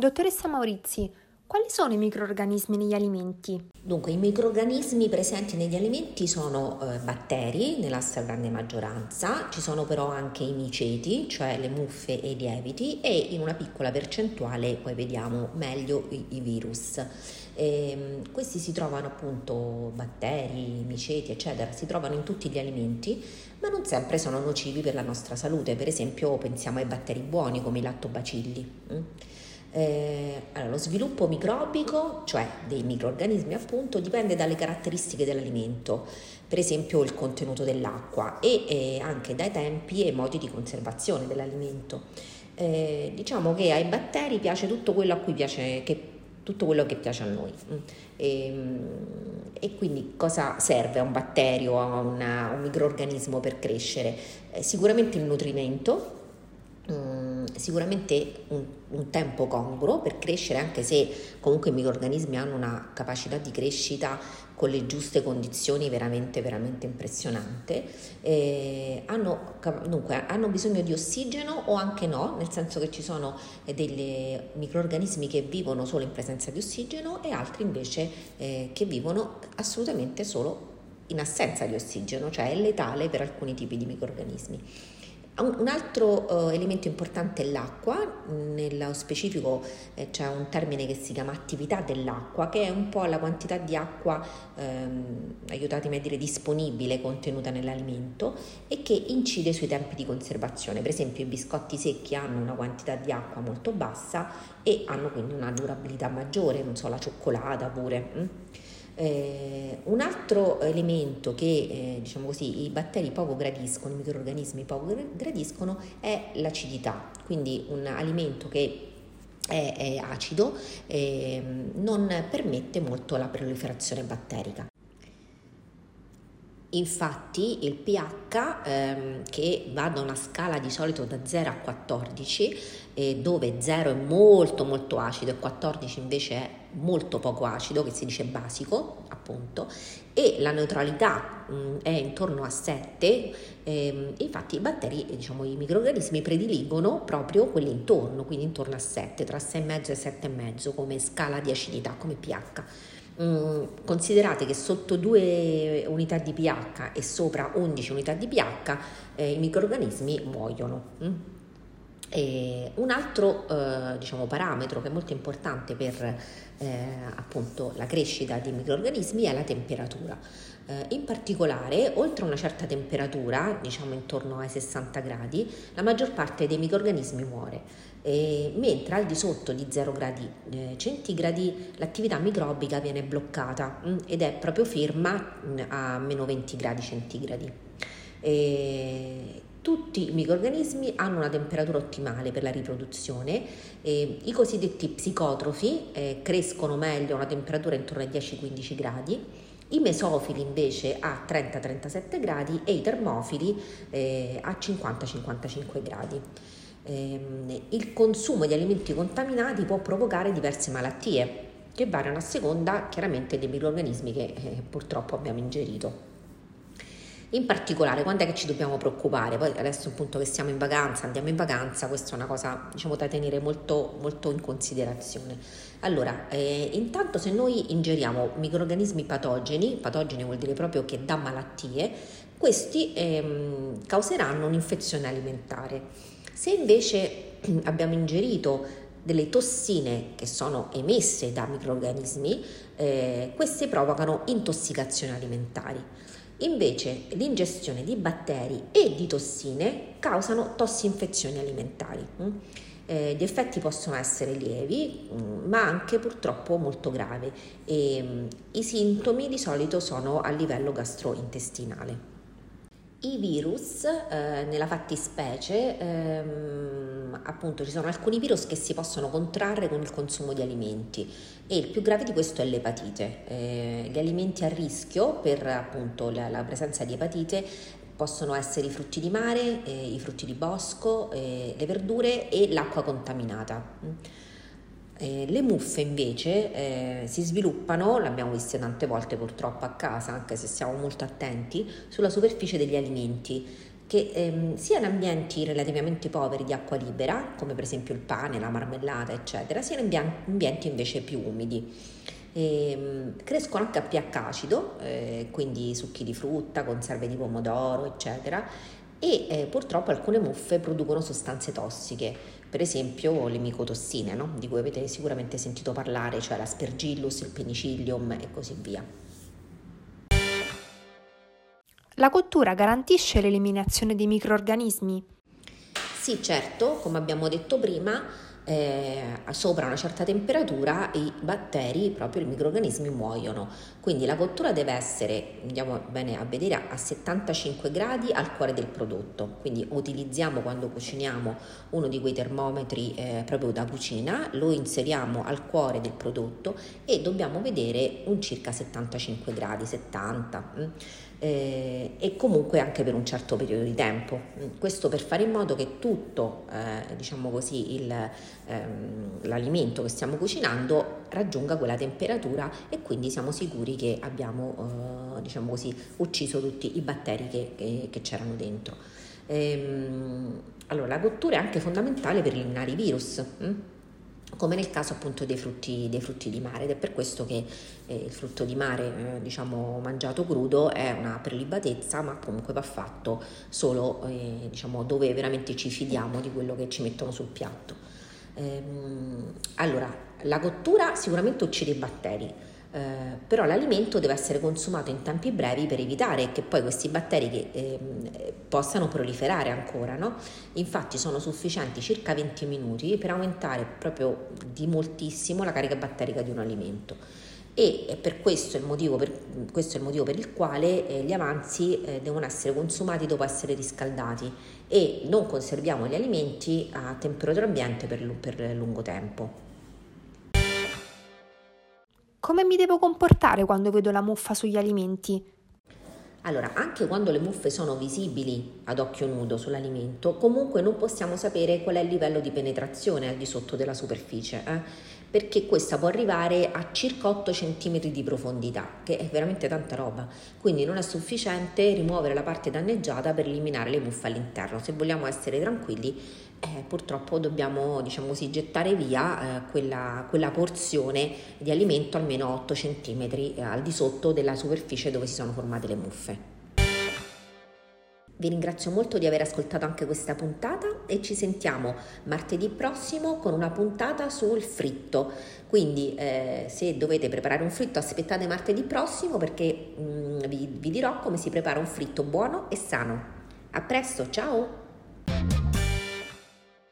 Dottoressa Maurizi, quali sono i microorganismi negli alimenti? Dunque, i microorganismi presenti negli alimenti sono eh, batteri nella stragrande maggioranza, ci sono però anche i miceti, cioè le muffe e i lieviti e in una piccola percentuale poi vediamo meglio i, i virus. E, ehm, questi si trovano appunto batteri, miceti, eccetera, si trovano in tutti gli alimenti, ma non sempre sono nocivi per la nostra salute. Per esempio, pensiamo ai batteri buoni come i lattobacilli. Mm? Eh, allora, lo sviluppo microbico, cioè dei microorganismi appunto, dipende dalle caratteristiche dell'alimento, per esempio il contenuto dell'acqua e eh, anche dai tempi e modi di conservazione dell'alimento. Eh, diciamo che ai batteri piace tutto quello a cui piace, che, tutto quello che piace a noi. Mm. E, ehm, e quindi cosa serve a un batterio, a, una, a un microorganismo per crescere? Eh, sicuramente il nutrimento, Mm, sicuramente un, un, tempo congruo per crescere, anche se comunque i microorganismi hanno una capacità di crescita con le giuste condizioni veramente, veramente impressionante. Eh, hanno, dunque, hanno bisogno di ossigeno o anche no, nel senso che ci sono eh, dei microorganismi che vivono solo in presenza di ossigeno e altri invece eh, che vivono assolutamente solo in assenza di ossigeno, cioè è letale per alcuni tipi di microorganismi. Un altro eh, elemento importante è l'acqua, nello specifico eh, c'è un termine che si chiama attività dell'acqua, che è un po' la quantità di acqua, ehm, aiutatemi a dire, disponibile contenuta nell'alimento e che incide sui tempi di conservazione. Per esempio i biscotti secchi hanno una quantità di acqua molto bassa e hanno quindi una durabilità maggiore, non so, la cioccolata pure. Eh, un altro elemento che eh, diciamo così, i batteri poco gradiscono, i microorganismi poco gradiscono, è l'acidità, quindi un alimento che è, è acido eh, non permette molto la proliferazione batterica. Infatti il pH ehm, che va da una scala di solito da 0 a 14, eh, dove 0 è molto molto acido e 14 invece è molto poco acido, che si dice basico appunto, e la neutralità mh, mm, è intorno a 7, ehm, infatti i batteri, diciamo i microorganismi prediligono proprio quelli intorno, quindi intorno a 7, tra 6,5 e 7,5 come scala di acidità, come pH. Mm, considerate che sotto 2 unità di pH e sopra 11 unità di pH eh, i microorganismi muoiono. Mm. Un altro eh, diciamo, parametro che è molto importante per eh, appunto la crescita di microorganismi è la temperatura. Eh, in particolare, oltre una certa temperatura, diciamo intorno ai 60 gradi, la maggior parte dei microorganismi muore, eh, mentre al di sotto di 0 gradi eh, centigradi l'attività microbica viene bloccata mh, mm, ed è proprio ferma mh, mm, a meno 20 gradi centigradi. E tutti i microorganismi hanno una temperatura ottimale per la riproduzione, eh, i cosiddetti psicotrofi eh, crescono meglio a una temperatura intorno ai 10-15 gradi, i mesofili invece a 30-37 gradi e i termofili eh, a 50-55 gradi. Eh, il consumo di alimenti contaminati può provocare diverse malattie che variano a seconda chiaramente dei microorganismi che eh, purtroppo abbiamo ingerito. In particolare, quando è che ci dobbiamo preoccupare? Poi adesso appunto che siamo in vacanza, andiamo in vacanza, questa è una cosa diciamo da tenere molto, molto in considerazione. Allora, eh, intanto se noi ingeriamo microrganismi patogeni, patogeni vuol dire proprio che dà malattie, questi ehm, causeranno un'infezione alimentare. Se invece abbiamo ingerito delle tossine che sono emesse da microrganismi, eh, queste provocano intossicazioni alimentari. Invece l'ingestione di batteri e di tossine causano tossinfezioni alimentari. Mm? Eh, gli effetti possono essere lievi, mm, ma anche purtroppo molto gravi e mm, i sintomi di solito sono a livello gastrointestinale. I virus, eh, nella fattispecie, ehm, appunto ci sono alcuni virus che si possono contrarre con il consumo di alimenti e il più grave di questo è l'epatite. Eh, gli alimenti a rischio per appunto la, la, presenza di epatite possono essere i frutti di mare, eh, i frutti di bosco, eh, le verdure e l'acqua contaminata. Eh, le muffe invece eh, si sviluppano, l'abbiamo viste tante volte purtroppo a casa, anche se siamo molto attenti, sulla superficie degli alimenti che ehm, sia in ambienti relativamente poveri di acqua libera, come per esempio il pane, la marmellata, eccetera, sia in ambienti invece più umidi. E, ehm, crescono anche a pH acido, eh, quindi succhi di frutta, conserve di pomodoro, eccetera, e eh, purtroppo alcune muffe producono sostanze tossiche, per esempio le micotossine, no? di cui avete sicuramente sentito parlare, cioè l'aspergillus, il penicillium e così via. La cottura garantisce l'eliminazione dei microorganismi? Sì, certo, come abbiamo detto prima, eh, sopra una certa temperatura i batteri, proprio i microorganismi muoiono. Quindi la cottura deve essere, andiamo bene a vedere, a 75 gradi al cuore del prodotto. Quindi utilizziamo quando cuciniamo uno di quei termometri eh, proprio da cucina, lo inseriamo al cuore del prodotto e dobbiamo vedere un circa 75 gradi, 70. Mm eh, e comunque anche per un certo periodo di tempo. Questo per fare in modo che tutto, eh, diciamo così, il, ehm, l'alimento che stiamo cucinando raggiunga quella temperatura e quindi siamo sicuri che abbiamo, eh, diciamo così, ucciso tutti i batteri che, che, che c'erano dentro. Ehm, allora, la cottura è anche fondamentale per eliminare i virus. Hm? come nel caso appunto dei frutti, dei frutti di mare ed è per questo che eh, il frutto di mare eh, diciamo mangiato crudo è una prelibatezza ma comunque va fatto solo eh, diciamo dove veramente ci fidiamo di quello che ci mettono sul piatto ehm, allora la cottura sicuramente uccide i batteri eh, però l'alimento deve essere consumato in tempi brevi per evitare che poi questi batteri che, eh, possano proliferare ancora. No? Infatti sono sufficienti circa 20 minuti per aumentare proprio di moltissimo la carica batterica di un alimento. E per questo è il motivo per, questo è il, motivo per il quale eh, gli avanzi eh, devono essere consumati dopo essere riscaldati e non conserviamo gli alimenti a temperatura ambiente per, per lungo tempo. Come mi devo comportare quando vedo la muffa sugli alimenti? Allora, anche quando le muffe sono visibili ad occhio nudo sull'alimento, comunque non possiamo sapere qual è il livello di penetrazione al di sotto della superficie, eh? perché questa può arrivare a circa 8 cm di profondità, che è veramente tanta roba. Quindi non è sufficiente rimuovere la parte danneggiata per eliminare le muffe all'interno. Se vogliamo essere tranquilli, eh, purtroppo dobbiamo diciamo così, gettare via eh, quella, quella, porzione di alimento almeno 8 cm eh, al di sotto della superficie dove si sono formate le muffe. Vi ringrazio molto di aver ascoltato anche questa puntata e ci sentiamo martedì prossimo con una puntata sul fritto. Quindi eh, se dovete preparare un fritto aspettate martedì prossimo perché mm, vi, vi dirò come si prepara un fritto buono e sano. A presto, ciao!